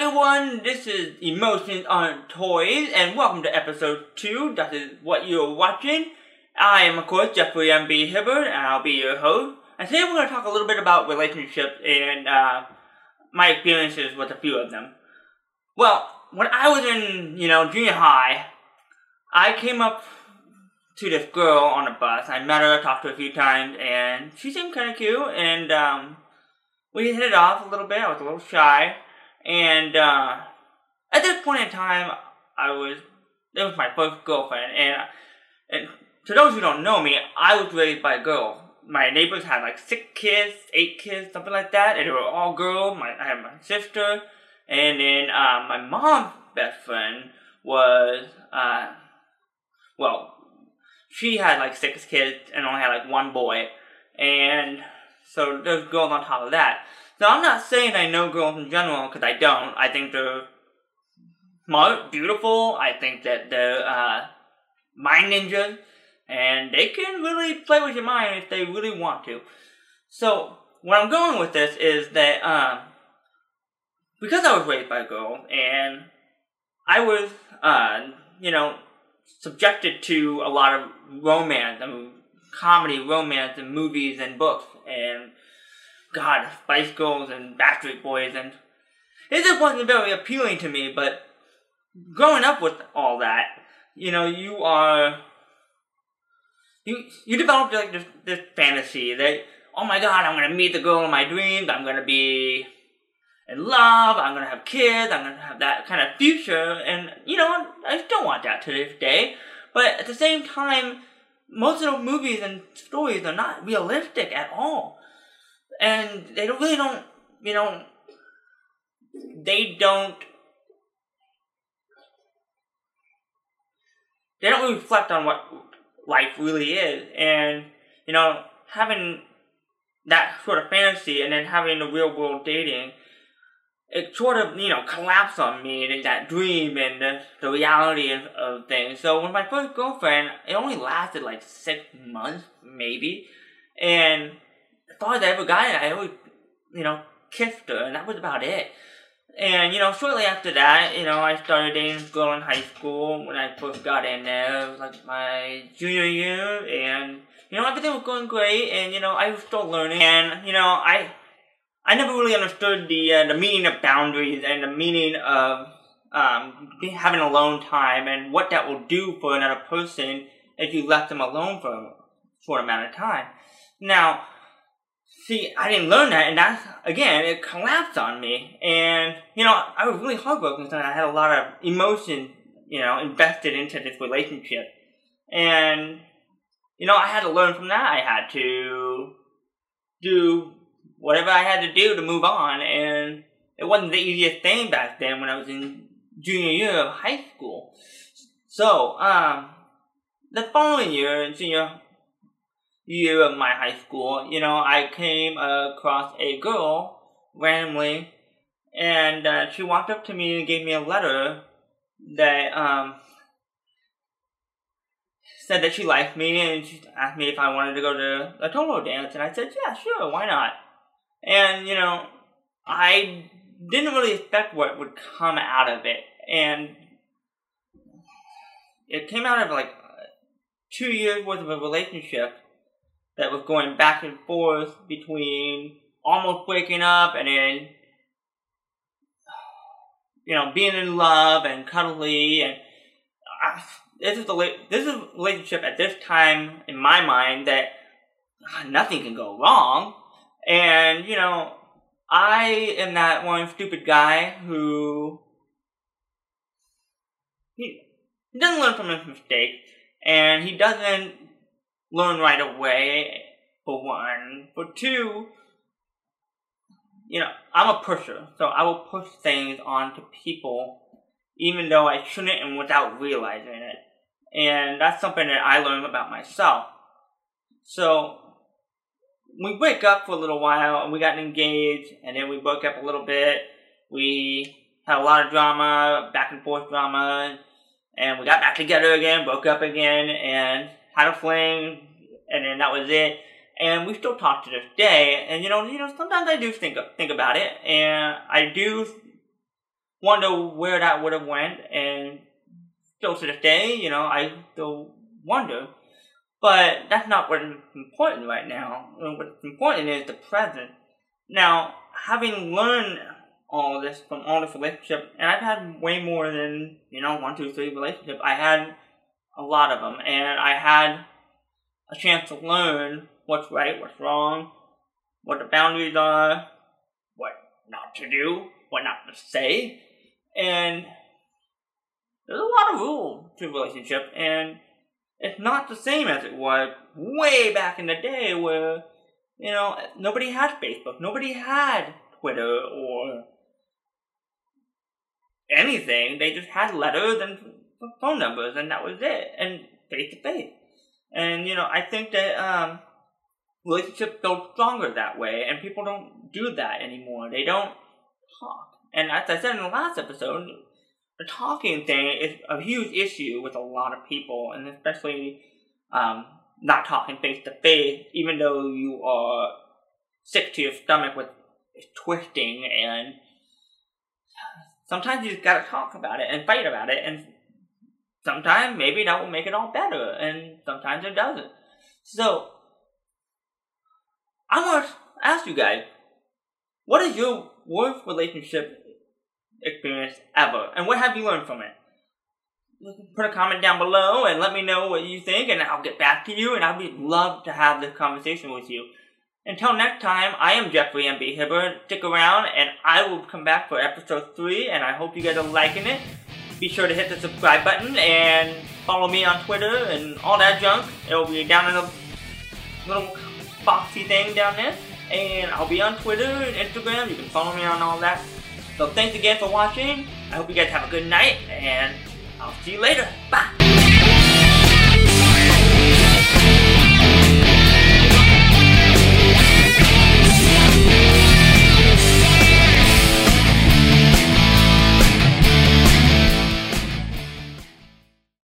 everyone, this is Emotions Aren't Toys, and welcome to episode 2. That is what you're watching. I am, of course, Jeffrey M.B. Hibbard, and I'll be your host. And today we're going to talk a little bit about relationships and uh, my experiences with a few of them. Well, when I was in, you know, junior high, I came up to this girl on a bus. I met her, talked to her a few times, and she seemed kind of cute, and um, we hit it off a little bit. I was a little shy. And uh, at this point in time, I was it was my first girlfriend, and and to those who don't know me, I was raised by a girl. My neighbors had like six kids, eight kids, something like that, and they were all girls. My I had my sister, and then uh, my mom's best friend was uh, well, she had like six kids and only had like one boy, and so there's girls on top of that. So I'm not saying I know girls in general because I don't. I think they're smart, beautiful. I think that they're uh, mind ninjas, and they can really play with your mind if they really want to. So where I'm going with this is that um, because I was raised by a girl and I was, uh, you know, subjected to a lot of romance, I mean, comedy, romance, and movies and books, and God, Spice Girls and Backstreet Boys, and it just wasn't very appealing to me. But growing up with all that, you know, you are you you develop like this, this fantasy that oh my God, I'm gonna meet the girl of my dreams. I'm gonna be in love. I'm gonna have kids. I'm gonna have that kind of future, and you know, I still want that to this day. But at the same time, most of the movies and stories are not realistic at all and they don't really don't you know they don't they don't reflect on what life really is. And you know having that sort of fantasy and then having the real world dating it sort of you know collapsed on me and that dream and the, the reality of, of things. So with my first girlfriend it only lasted like six months maybe. And as I ever got it, I always, you know, kissed her, and that was about it. And, you know, shortly after that, you know, I started dating a girl in high school when I first got in there. It was like my junior year, and, you know, everything was going great, and, you know, I was still learning. And, you know, I I never really understood the uh, the meaning of boundaries and the meaning of um, having alone time and what that will do for another person if you left them alone for a short amount of time. Now, See, I didn't learn that, and that's again, it collapsed on me. And you know, I was really heartbroken I had a lot of emotion, you know, invested into this relationship. And you know, I had to learn from that. I had to do whatever I had to do to move on, and it wasn't the easiest thing back then when I was in junior year of high school. So, um, the following year, in junior year of my high school, you know, I came across a girl randomly, and uh, she walked up to me and gave me a letter that um, said that she liked me, and she asked me if I wanted to go to a Tolo dance, and I said, yeah, sure, why not? And, you know, I didn't really expect what would come out of it, and it came out of like two years worth of a relationship that was going back and forth between almost waking up and then you know being in love and cuddly and this is the this is relationship at this time in my mind that uh, nothing can go wrong. And you know I am that one stupid guy who he, he doesn't learn from his mistakes and he doesn't learn right away, for one. For two, you know, I'm a pusher, so I will push things onto people even though I shouldn't and without realizing it. And that's something that I learned about myself. So, we break up for a little while and we got engaged and then we broke up a little bit. We had a lot of drama, back and forth drama, and we got back together again, broke up again, and had a fling, and then that was it. And we still talk to this day. And you know, you know, sometimes I do think think about it, and I do wonder where that would have went, and still to this day, you know, I still wonder. But that's not what's important right now. What's important is the present. Now, having learned all this from all this relationship, and I've had way more than you know one, two, three relationship. I had a lot of them, and I had a chance to learn what's right, what's wrong, what the boundaries are, what not to do, what not to say, and there's a lot of rules to relationship, and it's not the same as it was way back in the day where, you know, nobody had Facebook, nobody had Twitter or anything. They just had letters and phone numbers, and that was it, and face to face. And you know, I think that um, relationships build stronger that way, and people don't do that anymore. They don't talk. And as I said in the last episode, the talking thing is a huge issue with a lot of people, and especially um, not talking face to face, even though you are sick to your stomach with twisting and sometimes you just gotta talk about it and fight about it, and sometimes maybe that will make it all better, and sometimes it doesn't. So, I want to ask you guys, what is your worst relationship experience ever, and what have you learned from it? Put a comment down below and let me know what you think, and I'll get back to you, and I'd be love to have this conversation with you. Until next time, I am Jeffrey M.B. Hibbard. Stick around, and I will come back for episode 3, and I hope you guys are liking it. Be sure to hit the subscribe button and follow me on Twitter and all that junk. It'll be down in the little boxy thing down there. And I'll be on Twitter and Instagram. You can follow me on all that. So thanks again for watching. I hope you guys have a good night, and I'll see you later. Bye!